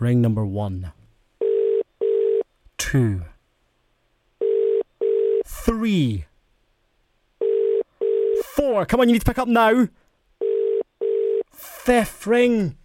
Ring number one, two, three, four. Come on, you need to pick up now. Fifth ring.